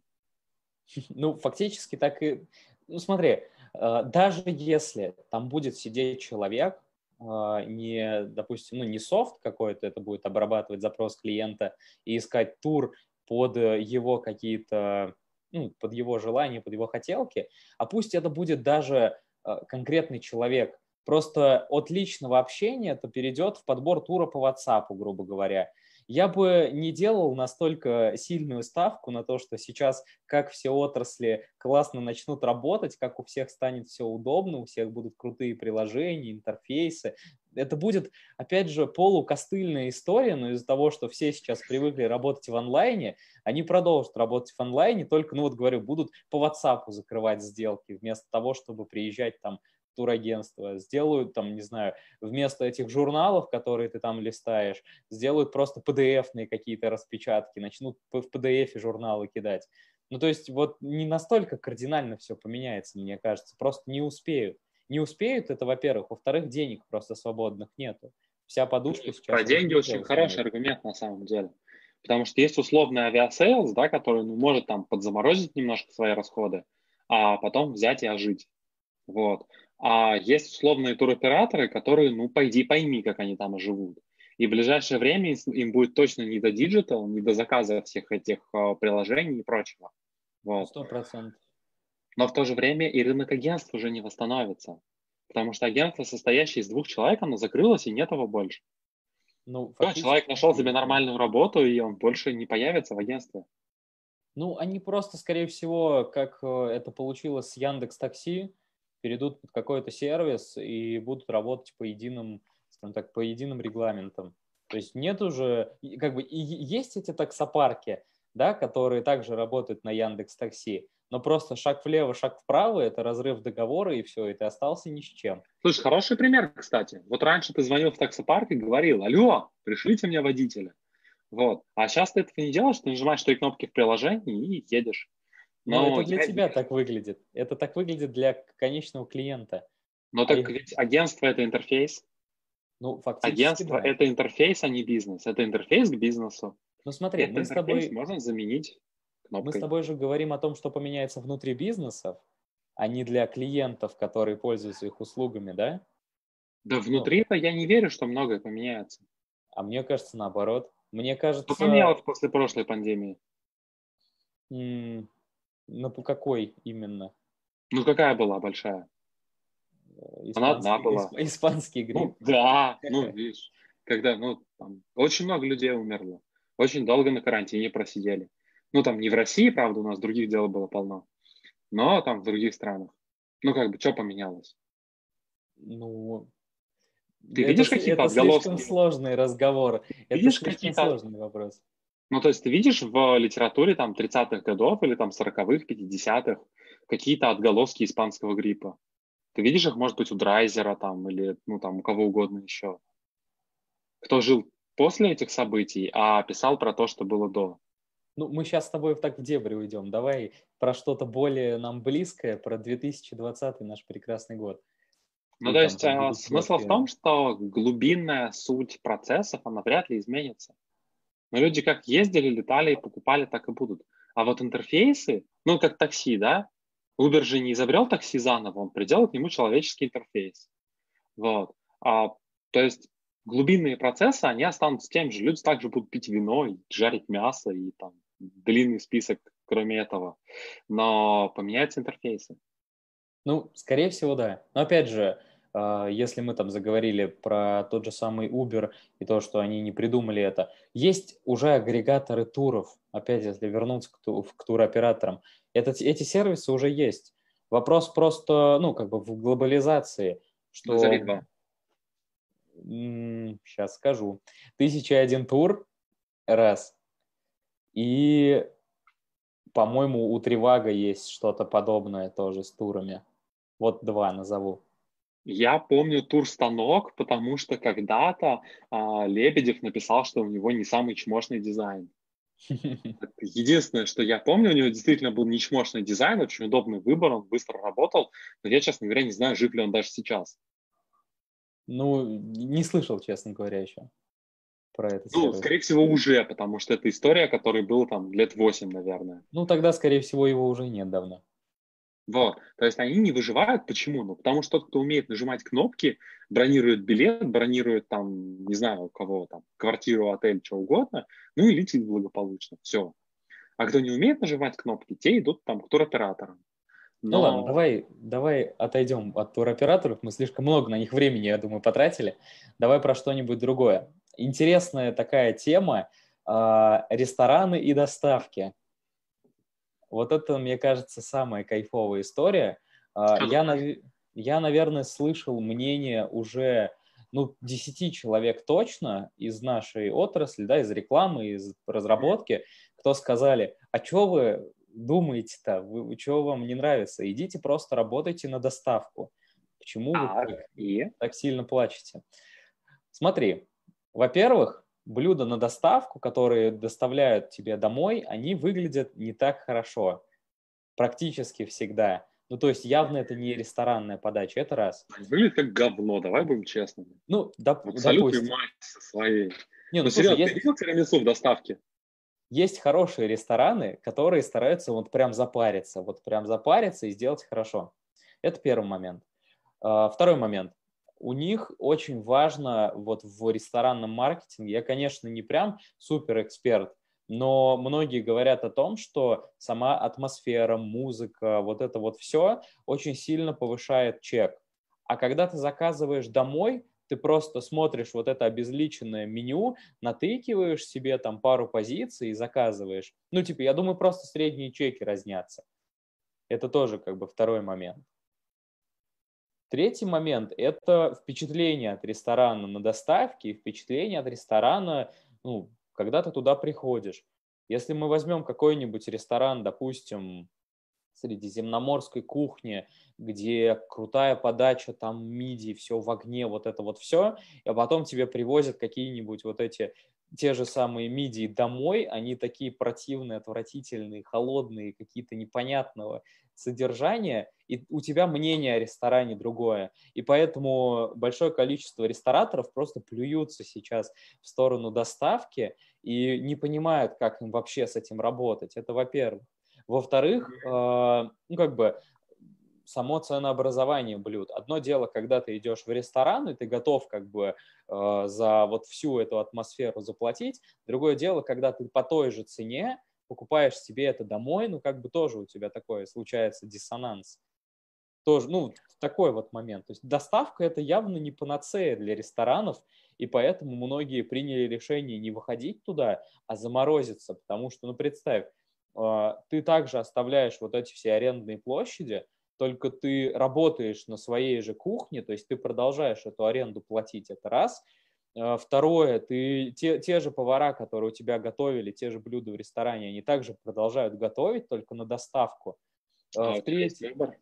Ну, фактически так и... Ну, смотри, э, даже если там будет сидеть человек, э, не, допустим, ну, не софт какой-то, это будет обрабатывать запрос клиента и искать тур под его какие-то, ну, под его желания, под его хотелки, а пусть это будет даже конкретный человек, просто от личного общения это перейдет в подбор тура по WhatsApp, грубо говоря, я бы не делал настолько сильную ставку на то, что сейчас, как все отрасли классно начнут работать, как у всех станет все удобно, у всех будут крутые приложения, интерфейсы. Это будет, опять же, полукостыльная история, но из-за того, что все сейчас привыкли работать в онлайне, они продолжат работать в онлайне, только, ну вот говорю, будут по WhatsApp закрывать сделки, вместо того, чтобы приезжать там турагентства, сделают там, не знаю, вместо этих журналов, которые ты там листаешь, сделают просто PDF-ные какие-то распечатки, начнут в PDF журналы кидать. Ну, то есть вот не настолько кардинально все поменяется, мне кажется, просто не успеют. Не успеют, это, во-первых. Во-вторых, денег просто свободных нету. Вся подушка сейчас... Про деньги очень хороший аргумент на самом деле. Потому что есть условный Aviasales, да, который ну, может там подзаморозить немножко свои расходы, а потом взять и ожить. Вот. А есть условные туроператоры, которые, ну, пойди пойми, как они там живут. И в ближайшее время им будет точно не до digital, не до заказа всех этих э, приложений и прочего. Сто вот. процентов. Но в то же время и рынок агентств уже не восстановится. Потому что агентство, состоящее из двух человек, оно закрылось, и нет его больше. Ну, Все, человек нашел себе нормальную работу, и он больше не появится в агентстве. Ну, они просто, скорее всего, как э, это получилось с Яндекс Такси, перейдут под какой-то сервис и будут работать по единым, скажем так, по единым регламентам. То есть нет уже, как бы, и есть эти таксопарки, да, которые также работают на Яндекс Такси, но просто шаг влево, шаг вправо – это разрыв договора, и все, и ты остался ни с чем. Слушай, хороший пример, кстати. Вот раньше ты звонил в таксопарк и говорил, алло, пришлите мне водителя. Вот. А сейчас ты этого не делаешь, ты нажимаешь три кнопки в приложении и едешь. Но, Но это для я... тебя так выглядит. Это так выглядит для конечного клиента. Но а так я... ведь агентство это интерфейс. Ну, фактически, Агентство да. это интерфейс, а не бизнес. Это интерфейс к бизнесу. Ну смотри, Этот мы с тобой... можно заменить кнопкой. Мы с тобой же говорим о том, что поменяется внутри бизнесов, а не для клиентов, которые пользуются их услугами, да? Да внутри-то ну, я не верю, что многое поменяется. А мне кажется, наоборот. Мне кажется... Что поменялось после прошлой пандемии? Ну, по какой именно? Ну, какая была большая? Испанский, Она одна была. Испанский грипп. Ну, да, ну, видишь, когда, ну, там, очень много людей умерло. Очень долго на карантине просидели. Ну, там, не в России, правда, у нас других дел было полно, но там в других странах. Ну, как бы, что поменялось? Ну, ты это, видишь какие-то это отголоски? слишком сложный разговор. Видишь это слишком сложный вопрос. Ну, то есть ты видишь в литературе там 30-х годов или там 40-х, 50-х какие-то отголоски испанского гриппа. Ты видишь их, может быть, у Драйзера там или ну там у кого угодно еще. Кто жил после этих событий, а писал про то, что было до. Ну, мы сейчас с тобой так в дебри уйдем. Давай про что-то более нам близкое, про 2020 наш прекрасный год. Ну, то есть а, смысл в том, что глубинная суть процессов, она вряд ли изменится. Но люди как ездили, летали и покупали, так и будут. А вот интерфейсы, ну, как такси, да, Uber же не изобрел такси заново, он приделал к нему человеческий интерфейс. Вот. А, то есть глубинные процессы, они останутся тем же. Люди также будут пить вино, и жарить мясо и там длинный список, кроме этого. Но поменяются интерфейсы. Ну, скорее всего, да. Но опять же, если мы там заговорили про тот же самый Uber и то, что они не придумали это, есть уже агрегаторы туров, опять если вернуться к, ту, к туроператорам, это, эти сервисы уже есть. Вопрос просто, ну, как бы в глобализации, что... Назови. Сейчас скажу. Тысяча один тур, раз. И, по-моему, у Тривага есть что-то подобное тоже с турами. Вот два назову. Я помню тур-станок, потому что когда-то а, Лебедев написал, что у него не самый чмошный дизайн. Единственное, что я помню, у него действительно был не чмошный дизайн, очень удобный выбор, он быстро работал, но я, честно говоря, не знаю, жив ли он даже сейчас. Ну, не слышал, честно говоря, еще про это. Ну, скорее всего, уже, потому что это история, которой было там лет 8, наверное. Ну, тогда, скорее всего, его уже нет давно. Вот. То есть они не выживают. Почему? Ну, потому что тот, кто умеет нажимать кнопки, бронирует билет, бронирует там, не знаю, у кого там, квартиру, отель, что угодно, ну и летит благополучно. Все. А кто не умеет нажимать кнопки, те идут там к туроператорам. Но... Ну ладно, давай, давай отойдем от туроператоров. Мы слишком много на них времени, я думаю, потратили. Давай про что-нибудь другое. Интересная такая тема э, рестораны и доставки. Вот это, мне кажется, самая кайфовая история. Э, я, я, наверное, слышал мнение уже ну, 10 человек точно из нашей отрасли, да, из рекламы, из разработки, кто сказали, а что вы думаете-то? Вы, что вам не нравится? Идите просто работайте на доставку. Почему а, вы так, и? так сильно плачете? Смотри, во-первых, блюда на доставку, которые доставляют тебе домой, они выглядят не так хорошо. Практически всегда. Ну, то есть явно это не ресторанная подача, это раз. Выглядит как говно, давай будем честными. Ну, доп- Абсолютно допустим. массе своей. Не, ну, ну слушай, серьезно, есть... ты видел тирамису в доставке? есть хорошие рестораны, которые стараются вот прям запариться, вот прям запариться и сделать хорошо. Это первый момент. А, второй момент. У них очень важно вот в ресторанном маркетинге, я, конечно, не прям супер эксперт, но многие говорят о том, что сама атмосфера, музыка, вот это вот все очень сильно повышает чек. А когда ты заказываешь домой, ты просто смотришь вот это обезличенное меню, натыкиваешь себе там пару позиций и заказываешь. Ну, типа, я думаю, просто средние чеки разнятся. Это тоже как бы второй момент. Третий момент – это впечатление от ресторана на доставке и впечатление от ресторана, ну, когда ты туда приходишь. Если мы возьмем какой-нибудь ресторан, допустим, средиземноморской кухни, где крутая подача, там миди, все в огне, вот это вот все, а потом тебе привозят какие-нибудь вот эти те же самые мидии домой, они такие противные, отвратительные, холодные, какие-то непонятного содержания, и у тебя мнение о ресторане другое. И поэтому большое количество рестораторов просто плюются сейчас в сторону доставки и не понимают, как им вообще с этим работать. Это во-первых. Во-вторых, э, ну, как бы само ценообразование блюд. Одно дело, когда ты идешь в ресторан, и ты готов как бы э, за вот всю эту атмосферу заплатить. Другое дело, когда ты по той же цене покупаешь себе это домой, ну, как бы тоже у тебя такое случается диссонанс. Тоже, ну, такой вот момент. То есть доставка – это явно не панацея для ресторанов, и поэтому многие приняли решение не выходить туда, а заморозиться, потому что, ну, представь, а, ты также оставляешь вот эти все арендные площади, только ты работаешь на своей же кухне, то есть ты продолжаешь эту аренду платить, это раз. А, второе, ты, те, те же повара, которые у тебя готовили, те же блюда в ресторане, они также продолжают готовить, только на доставку. А, а в третьем, выбор?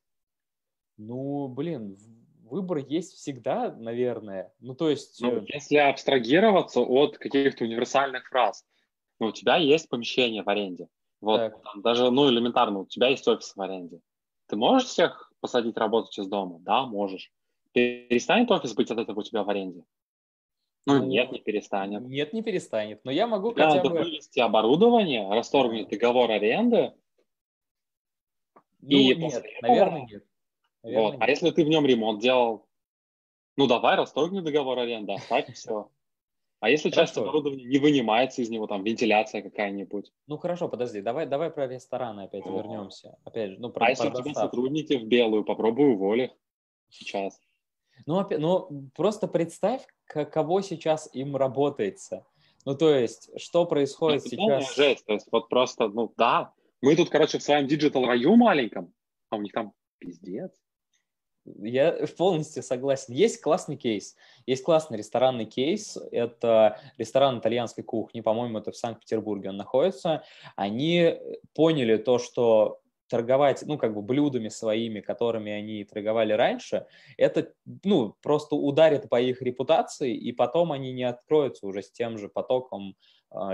Ну, блин, выбор есть всегда, наверное. Ну, то есть... Ну, э, если абстрагироваться от каких-то универсальных фраз, ну, у тебя есть помещение в аренде, вот, там, даже, ну, элементарно, у тебя есть офис в аренде. Ты можешь всех посадить работать из дома? Да, можешь. Перестанет офис быть от этого у тебя в аренде? Ну, ну нет, не перестанет. Нет, не перестанет. Но я могу Тебе хотя надо бы... вывести оборудование, расторгнуть договор аренды. Ну, и нет, этого... наверное, нет. Наверное, вот. А нет. А если ты в нем ремонт делал, ну давай, расторгни договор аренды, оставь все. А если хорошо. часть оборудования не вынимается из него, там вентиляция какая-нибудь? Ну хорошо, подожди, давай, давай про рестораны опять О. вернемся. Опять же, ну про. А если у тебя сотрудники в белую, попробуй уволь их сейчас. Ну, опять, ну просто представь, каково сейчас им работается. Ну то есть, что происходит ну, сейчас? Жесть, то есть вот просто, ну да, мы тут, короче, в своем digital раю маленьком, а у них там пиздец. Я полностью согласен. Есть классный кейс. Есть классный ресторанный кейс. Это ресторан итальянской кухни. По-моему, это в Санкт-Петербурге он находится. Они поняли то, что торговать, ну, как бы блюдами своими, которыми они торговали раньше, это, ну, просто ударит по их репутации, и потом они не откроются уже с тем же потоком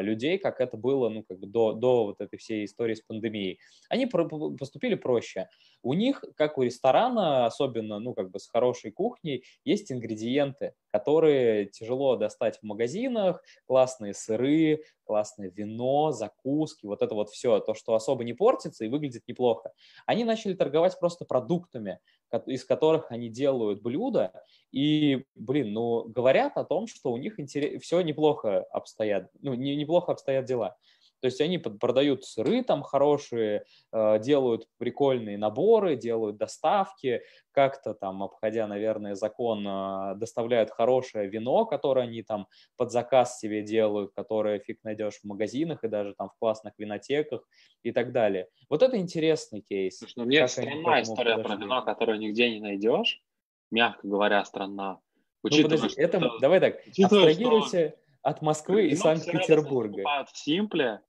людей, как это было ну, как бы до, до вот этой всей истории с пандемией. Они про- поступили проще. У них, как у ресторана, особенно ну, как бы с хорошей кухней, есть ингредиенты, которые тяжело достать в магазинах, классные сыры, классное вино, закуски, вот это вот все, то, что особо не портится и выглядит неплохо. Они начали торговать просто продуктами, из которых они делают блюда, и, блин, ну, говорят о том, что у них интерес... все неплохо обстоят, ну, не, неплохо обстоят дела. То есть они продают сыры там хорошие, э, делают прикольные наборы, делают доставки, как-то там, обходя, наверное, закон, э, доставляют хорошее вино, которое они там под заказ себе делают, которое фиг найдешь в магазинах и даже там в классных винотеках и так далее. Вот это интересный кейс. Слушай, ну, мне странная история подошли. про вино, которое нигде не найдешь, мягко говоря, странна. Учитывая, ну, подожди, это, что, давай так, абстрагируйте что... от Москвы и Санкт-Петербурга. В Симпле,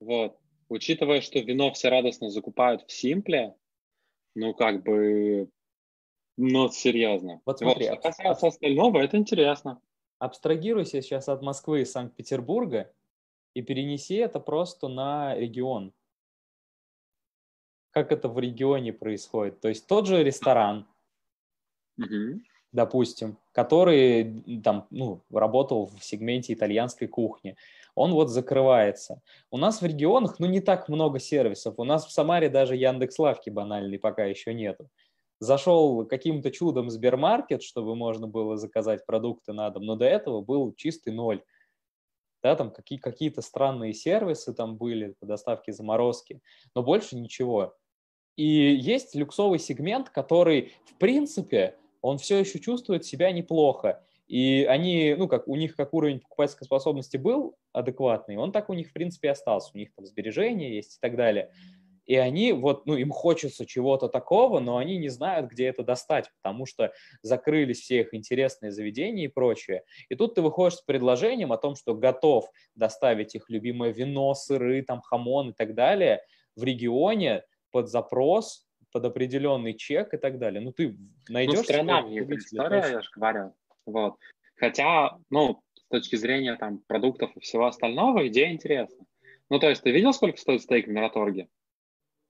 вот. Учитывая, что вино все радостно закупают в Симпле, ну, как бы, ну, серьезно. Вот смотри. Вот, что касается остального, это интересно. Абстрагируйся сейчас от Москвы и Санкт-Петербурга и перенеси это просто на регион. Как это в регионе происходит? То есть тот же ресторан, угу. Допустим, который там, ну, работал в сегменте итальянской кухни он вот закрывается. У нас в регионах, ну, не так много сервисов. У нас в Самаре даже Яндекс Лавки банальной пока еще нету. Зашел каким-то чудом Сбермаркет, чтобы можно было заказать продукты на дом, но до этого был чистый ноль. Да, там какие- какие-то странные сервисы там были по доставке заморозки, но больше ничего. И есть люксовый сегмент, который, в принципе, он все еще чувствует себя неплохо. И они, ну, как у них как уровень покупательской способности был адекватный, он так у них, в принципе, остался. У них там сбережения есть и так далее. И они вот, ну, им хочется чего-то такого, но они не знают, где это достать, потому что закрылись все их интересные заведения и прочее. И тут ты выходишь с предложением о том, что готов доставить их любимое вино, сыры, там, хамон и так далее в регионе под запрос, под определенный чек и так далее. Ну, ты найдешь... Ну, страна история, я же говорю. Вот. Хотя, ну, с точки зрения там продуктов и всего остального, идея интересна. Ну, то есть ты видел, сколько стоит стейк в Мираторге?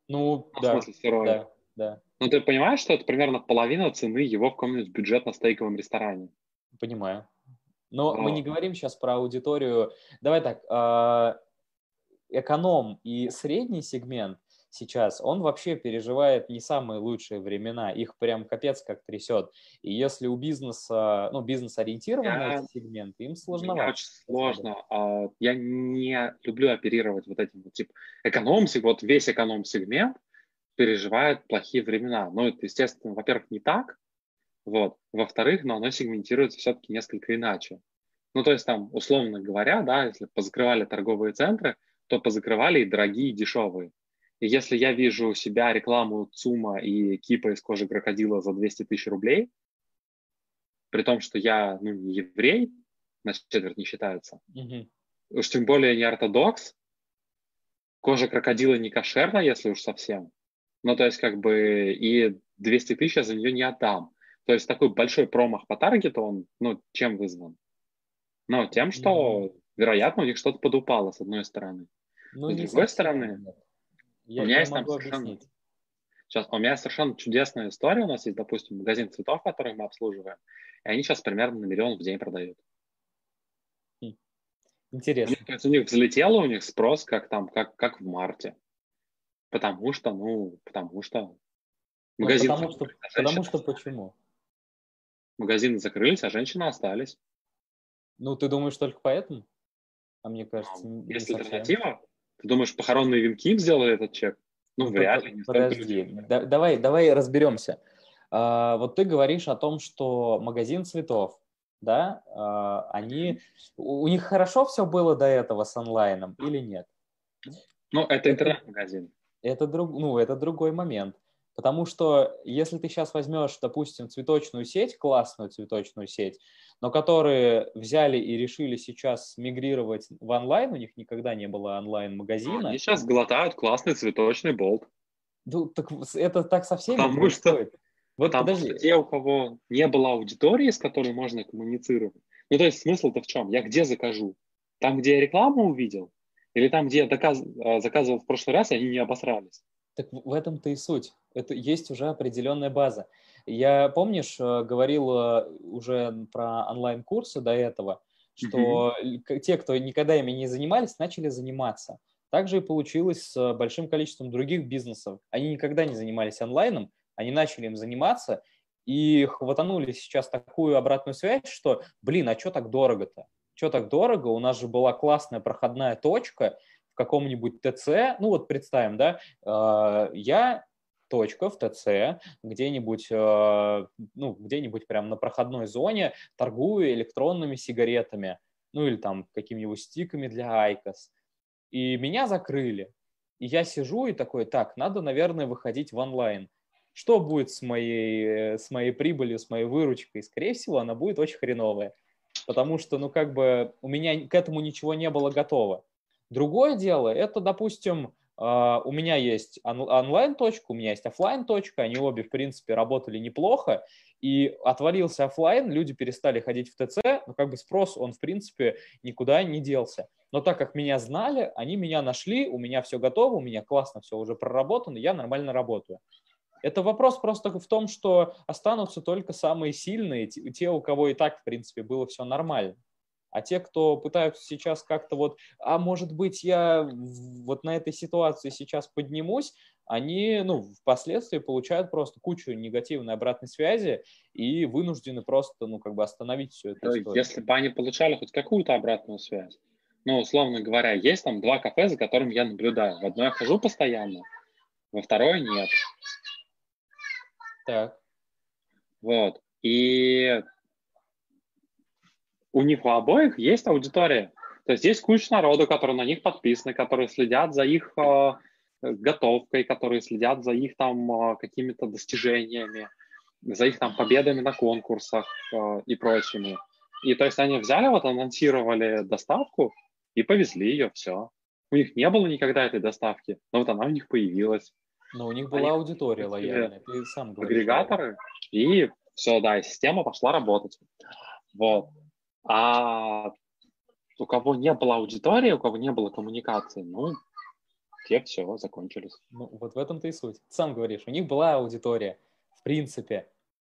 Ну, ну да, да, да. Ну, ты понимаешь, что это примерно половина цены его в каком-нибудь бюджетно-стейковом ресторане? Понимаю. Но вот. мы не говорим сейчас про аудиторию. Давай так, а, эконом и средний сегмент сейчас, он вообще переживает не самые лучшие времена, их прям капец как трясет. И если у бизнеса, ну, бизнес ориентирован я... сегменты, им сложновато. Мне очень сложно. А, я не люблю оперировать вот этим, вот, типа, эконом, вот весь эконом-сегмент переживает плохие времена. Ну, это, естественно, во-первых, не так, вот. Во-вторых, но оно сегментируется все-таки несколько иначе. Ну, то есть там, условно говоря, да, если позакрывали торговые центры, то позакрывали и дорогие, и дешевые. И если я вижу у себя рекламу ЦУМа и кипа из кожи крокодила за 200 тысяч рублей, при том, что я ну, не еврей, на четверть не считается, mm-hmm. уж тем более не ортодокс, кожа крокодила не кошерна, если уж совсем. Ну, то есть, как бы, и 200 тысяч я за нее не отдам. То есть, такой большой промах по таргету, он, ну, чем вызван? Ну, тем, что, mm-hmm. вероятно, у них что-то подупало, с одной стороны. Ну, с другой стороны, нет. Я, у меня есть там совершенно... Сейчас, у меня совершенно чудесная история. У нас есть, допустим, магазин цветов, который мы обслуживаем, и они сейчас примерно на миллион в день продают. Хм. Интересно. то есть у них взлетело у них спрос, как там, как, как в марте. Потому что, ну, потому что магазин... Ну, потому что, а потому что почему? Магазины закрылись, а женщины остались. Ну, ты думаешь только поэтому? А мне кажется, ну, Есть альтернатива? Ты думаешь, похоронные венки им сделали этот чек? Ну, вряд ли. Подожди, да, давай, давай разберемся. А, вот ты говоришь о том, что магазин цветов, да, а, они, у них хорошо все было до этого с онлайном или нет? Ну, это интернет-магазин. Это, друг, ну, это другой момент. Потому что если ты сейчас возьмешь, допустим, цветочную сеть, классную цветочную сеть, но которые взяли и решили сейчас мигрировать в онлайн, у них никогда не было онлайн-магазина. Они сейчас глотают классный цветочный болт. Ну, так это так со всеми Потому происходит. Что, вот потому подожди. что те, у кого не было аудитории, с которой можно коммуницировать, Ну, то есть смысл-то в чем? Я где закажу? Там, где я рекламу увидел? Или там, где я доказ... А, заказывал в прошлый раз, и они не обосрались? Так в этом-то и суть. Это есть уже определенная база. Я, помнишь, э, говорил э, уже про онлайн-курсы до этого, что mm-hmm. те, кто никогда ими не занимались, начали заниматься. Также и получилось с большим количеством других бизнесов. Они никогда не занимались онлайном, они начали им заниматься и хватанули сейчас такую обратную связь, что, блин, а что так дорого-то? Что так дорого? У нас же была классная проходная точка каком-нибудь ТЦ. Ну вот представим, да, э, я точка в ТЦ, где-нибудь, э, ну, где-нибудь прям на проходной зоне торгую электронными сигаретами, ну или там какими-нибудь стиками для IQOS. И меня закрыли. И я сижу и такой, так, надо, наверное, выходить в онлайн. Что будет с моей, с моей прибылью, с моей выручкой? Скорее всего, она будет очень хреновая. Потому что, ну, как бы у меня к этому ничего не было готово. Другое дело, это, допустим, Uh, у меня есть он- онлайн-точка, у меня есть офлайн точка они обе, в принципе, работали неплохо, и отвалился офлайн, люди перестали ходить в ТЦ, но как бы спрос, он, в принципе, никуда не делся. Но так как меня знали, они меня нашли, у меня все готово, у меня классно все уже проработано, я нормально работаю. Это вопрос просто в том, что останутся только самые сильные, те, у кого и так, в принципе, было все нормально. А те, кто пытаются сейчас как-то вот, а может быть, я вот на этой ситуации сейчас поднимусь, они, ну, впоследствии получают просто кучу негативной обратной связи и вынуждены просто, ну, как бы остановить все это. Если бы они получали хоть какую-то обратную связь, ну, условно говоря, есть там два кафе, за которым я наблюдаю. В одно я хожу постоянно, во второе нет. Так. Вот. И у них у обоих есть аудитория. То есть есть куча народу, которые на них подписаны, которые следят за их э, готовкой, которые следят за их там э, какими-то достижениями, за их там победами на конкурсах э, и прочими. И то есть они взяли, вот анонсировали доставку, и повезли ее, все. У них не было никогда этой доставки, но вот она у них появилась. Но у них была Они аудитория лояльная, ты сам говоришь. Агрегаторы, и все, да, система пошла работать. Вот. А у кого не было аудитории, у кого не было коммуникации, ну, те все, закончились. Ну, вот в этом-то и суть. Сам говоришь, у них была аудитория, в принципе.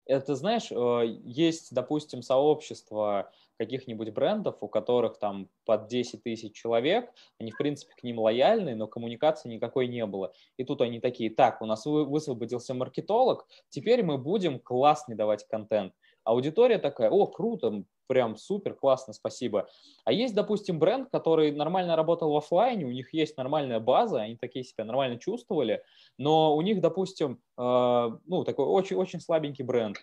Это, знаешь, э, есть, допустим, сообщество каких-нибудь брендов, у которых там под 10 тысяч человек, они, в принципе, к ним лояльны, но коммуникации никакой не было. И тут они такие, так, у нас высвободился маркетолог, теперь мы будем классный давать контент. Аудитория такая, о, круто, прям супер, классно, спасибо. А есть, допустим, бренд, который нормально работал в офлайне, у них есть нормальная база, они такие себя нормально чувствовали, но у них, допустим, э, ну, такой очень-очень слабенький бренд.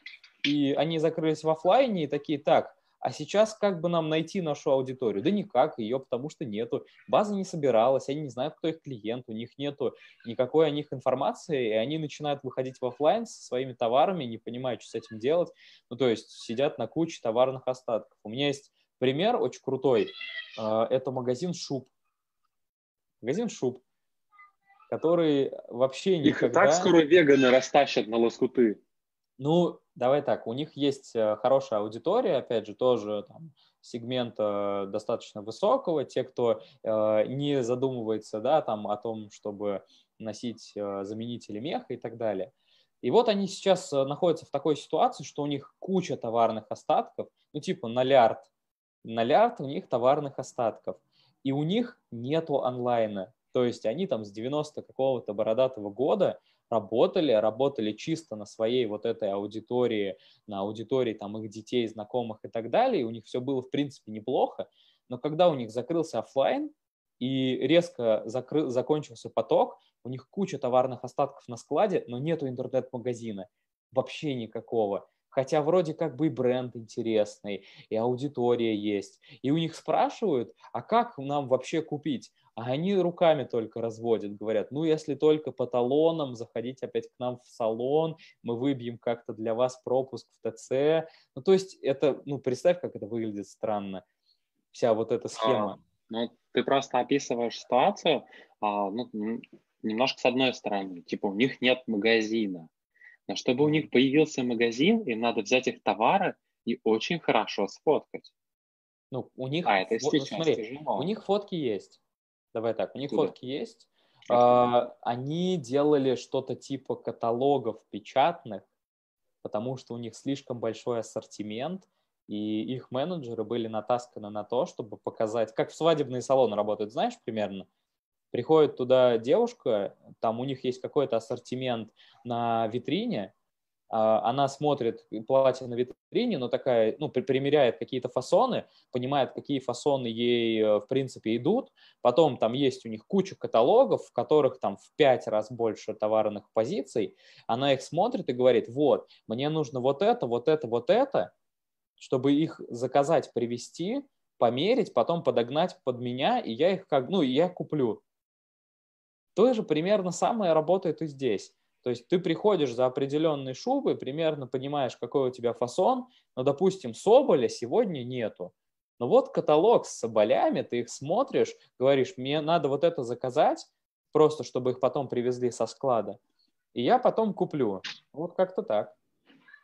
И они закрылись в офлайне и такие, так, а сейчас как бы нам найти нашу аудиторию? Да никак, ее потому что нету. База не собиралась, они не знают, кто их клиент, у них нету никакой о них информации, и они начинают выходить в офлайн со своими товарами, не понимают, что с этим делать. Ну, то есть сидят на куче товарных остатков. У меня есть пример очень крутой. А, это магазин шуб. Магазин шуб, который вообще никогда... Их так скоро веганы растащат на лоскуты. Ну, давай так, у них есть э, хорошая аудитория, опять же, тоже там, сегмента достаточно высокого, те, кто э, не задумывается да, там, о том, чтобы носить э, заменители меха и так далее. И вот они сейчас э, находятся в такой ситуации, что у них куча товарных остатков, ну типа налярд, налярд у них товарных остатков, и у них нету онлайна. То есть они там с 90 какого-то бородатого года работали, работали чисто на своей вот этой аудитории, на аудитории там их детей, знакомых и так далее, и у них все было в принципе неплохо, но когда у них закрылся офлайн и резко закры... закончился поток, у них куча товарных остатков на складе, но нету интернет-магазина, вообще никакого. Хотя вроде как бы и бренд интересный, и аудитория есть. И у них спрашивают, а как нам вообще купить? А они руками только разводят, говорят, ну если только по талонам, заходить опять к нам в салон, мы выбьем как-то для вас пропуск в ТЦ. Ну то есть это, ну представь, как это выглядит странно, вся вот эта схема. А, ну ты просто описываешь ситуацию, а, ну, немножко с одной стороны, типа у них нет магазина, но чтобы у них появился магазин, им надо взять их товары и очень хорошо сфоткать. Ну, у них, а, это вот, сейчас смотри, тяжело. у них фотки есть. Давай так, у них Куда? фотки есть. А, они делали что-то типа каталогов печатных, потому что у них слишком большой ассортимент, и их менеджеры были натасканы на то, чтобы показать, как в свадебные салоны работают, знаешь, примерно? Приходит туда девушка, там у них есть какой-то ассортимент на витрине, а, она смотрит платье на витрине, но такая, ну, примеряет какие-то фасоны, понимает, какие фасоны ей, э, в принципе, идут. Потом там есть у них куча каталогов, в которых там в пять раз больше товарных позиций. Она их смотрит и говорит, вот, мне нужно вот это, вот это, вот это, чтобы их заказать, привезти, померить, потом подогнать под меня, и я их как, ну, я куплю. То же примерно самое работает и здесь. То есть ты приходишь за определенной шубой, примерно понимаешь, какой у тебя фасон, но, допустим, соболя сегодня нету. Но вот каталог с соболями, ты их смотришь, говоришь, мне надо вот это заказать, просто чтобы их потом привезли со склада, и я потом куплю. Вот как-то так.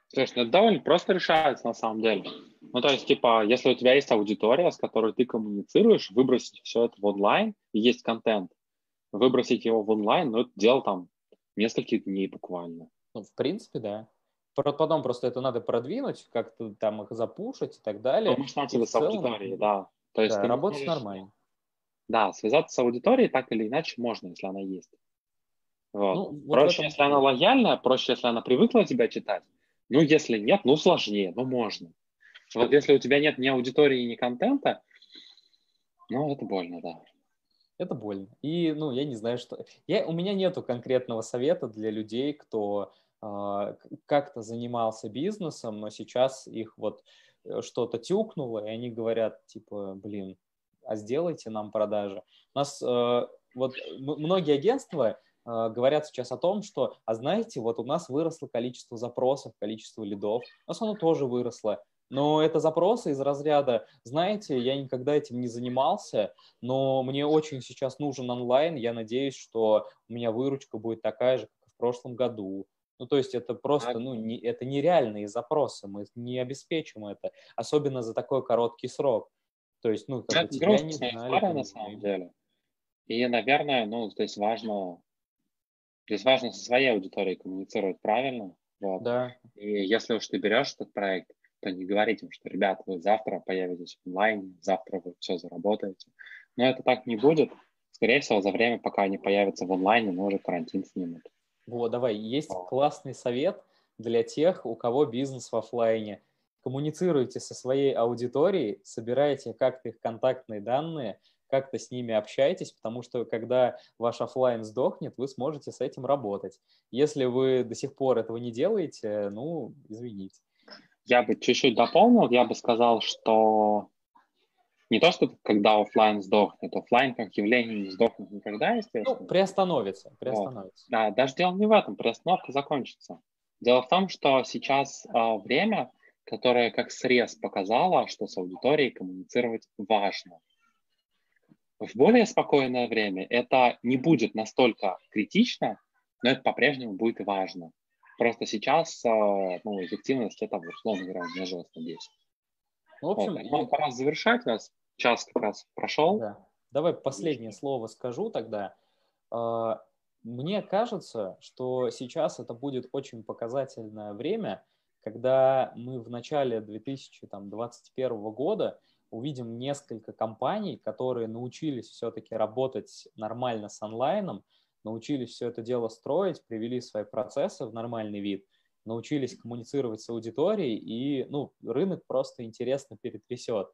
Слушай, ну это довольно просто решается на самом деле. Ну, то есть, типа, если у тебя есть аудитория, с которой ты коммуницируешь, выбросить все это в онлайн, и есть контент, выбросить его в онлайн, ну, это дело там нескольких дней буквально. Ну, в принципе, да. Потом просто это надо продвинуть, как-то там их запушить и так далее. Ну, может, начали с аудиторией, да. То есть да, работать можешь... нормально. Да, связаться с аудиторией так или иначе можно, если она есть. Вот. Ну, вот проще, этом... если она лояльная, проще, если она привыкла тебя читать. Ну, если нет, ну, сложнее, но можно. Вот если у тебя нет ни аудитории, ни контента, ну, это больно, да. Это больно. И, ну, я не знаю, что... Я, у меня нету конкретного совета для людей, кто э, как-то занимался бизнесом, но сейчас их вот э, что-то тюкнуло, и они говорят, типа, блин, а сделайте нам продажи. У нас э, вот многие агентства э, говорят сейчас о том, что, а знаете, вот у нас выросло количество запросов, количество лидов, у нас оно тоже выросло. Но это запросы из разряда, знаете, я никогда этим не занимался, но мне очень сейчас нужен онлайн, я надеюсь, что у меня выручка будет такая же, как и в прошлом году. Ну, то есть это просто, ну, не, это нереальные запросы, мы не обеспечим это, особенно за такой короткий срок. То есть, ну, как это тебя не знали. История, на самом деле. И, наверное, ну, здесь важно, здесь важно со своей аудиторией коммуницировать правильно. Вот. Да. И если уж ты берешь этот проект, то не говорить им, что, ребят, вы завтра появитесь в онлайне, завтра вы все заработаете. Но это так не будет. Скорее всего, за время, пока они появятся в онлайне, мы уже карантин снимут. Вот, давай, есть О. классный совет для тех, у кого бизнес в офлайне. Коммуницируйте со своей аудиторией, собирайте как-то их контактные данные, как-то с ними общайтесь, потому что когда ваш офлайн сдохнет, вы сможете с этим работать. Если вы до сих пор этого не делаете, ну, извините. Я бы чуть-чуть дополнил, я бы сказал, что не то, что когда офлайн сдохнет, офлайн как явление не сдохнет никогда, естественно. Ну, приостановится, приостановится. Вот. Да, даже дело не в этом, приостановка закончится. Дело в том, что сейчас э, время, которое как срез показало, что с аудиторией коммуницировать важно. В более спокойное время это не будет настолько критично, но это по-прежнему будет важно. Просто сейчас а, ну, эффективность этого, условно говоря, не жестко 10. В общем, вот. ну, пора завершать нас. Час как раз прошел. Да. Давай последнее слово скажу тогда. А, мне кажется, что сейчас это будет очень показательное время, когда мы в начале 2021 года увидим несколько компаний, которые научились все-таки работать нормально с онлайном, научились все это дело строить, привели свои процессы в нормальный вид, научились коммуницировать с аудиторией, и ну, рынок просто интересно перетрясет.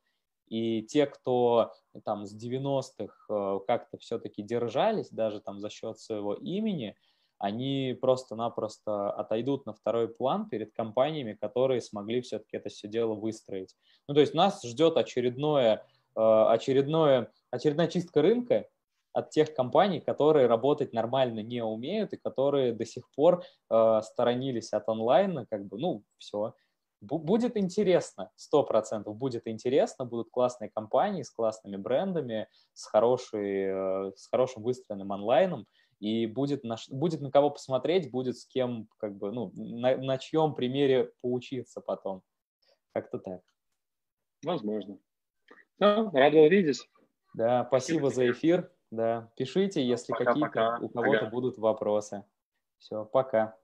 И те, кто там с 90-х э, как-то все-таки держались, даже там за счет своего имени, они просто-напросто отойдут на второй план перед компаниями, которые смогли все-таки это все дело выстроить. Ну, то есть нас ждет очередное, э, очередное, очередная чистка рынка, от тех компаний, которые работать нормально не умеют и которые до сих пор э, сторонились от онлайна, как бы, ну, все. Будет интересно, сто процентов будет интересно, будут классные компании с классными брендами, с, хорошей, э, с хорошим выстроенным онлайном, и будет на, будет на кого посмотреть, будет с кем, как бы, ну, на, на чьем примере поучиться потом. Как-то так. Возможно. Все, рад был видеть. Да, спасибо, спасибо за эфир. Да, пишите, если какие-то у кого-то ага. будут вопросы. Все, пока.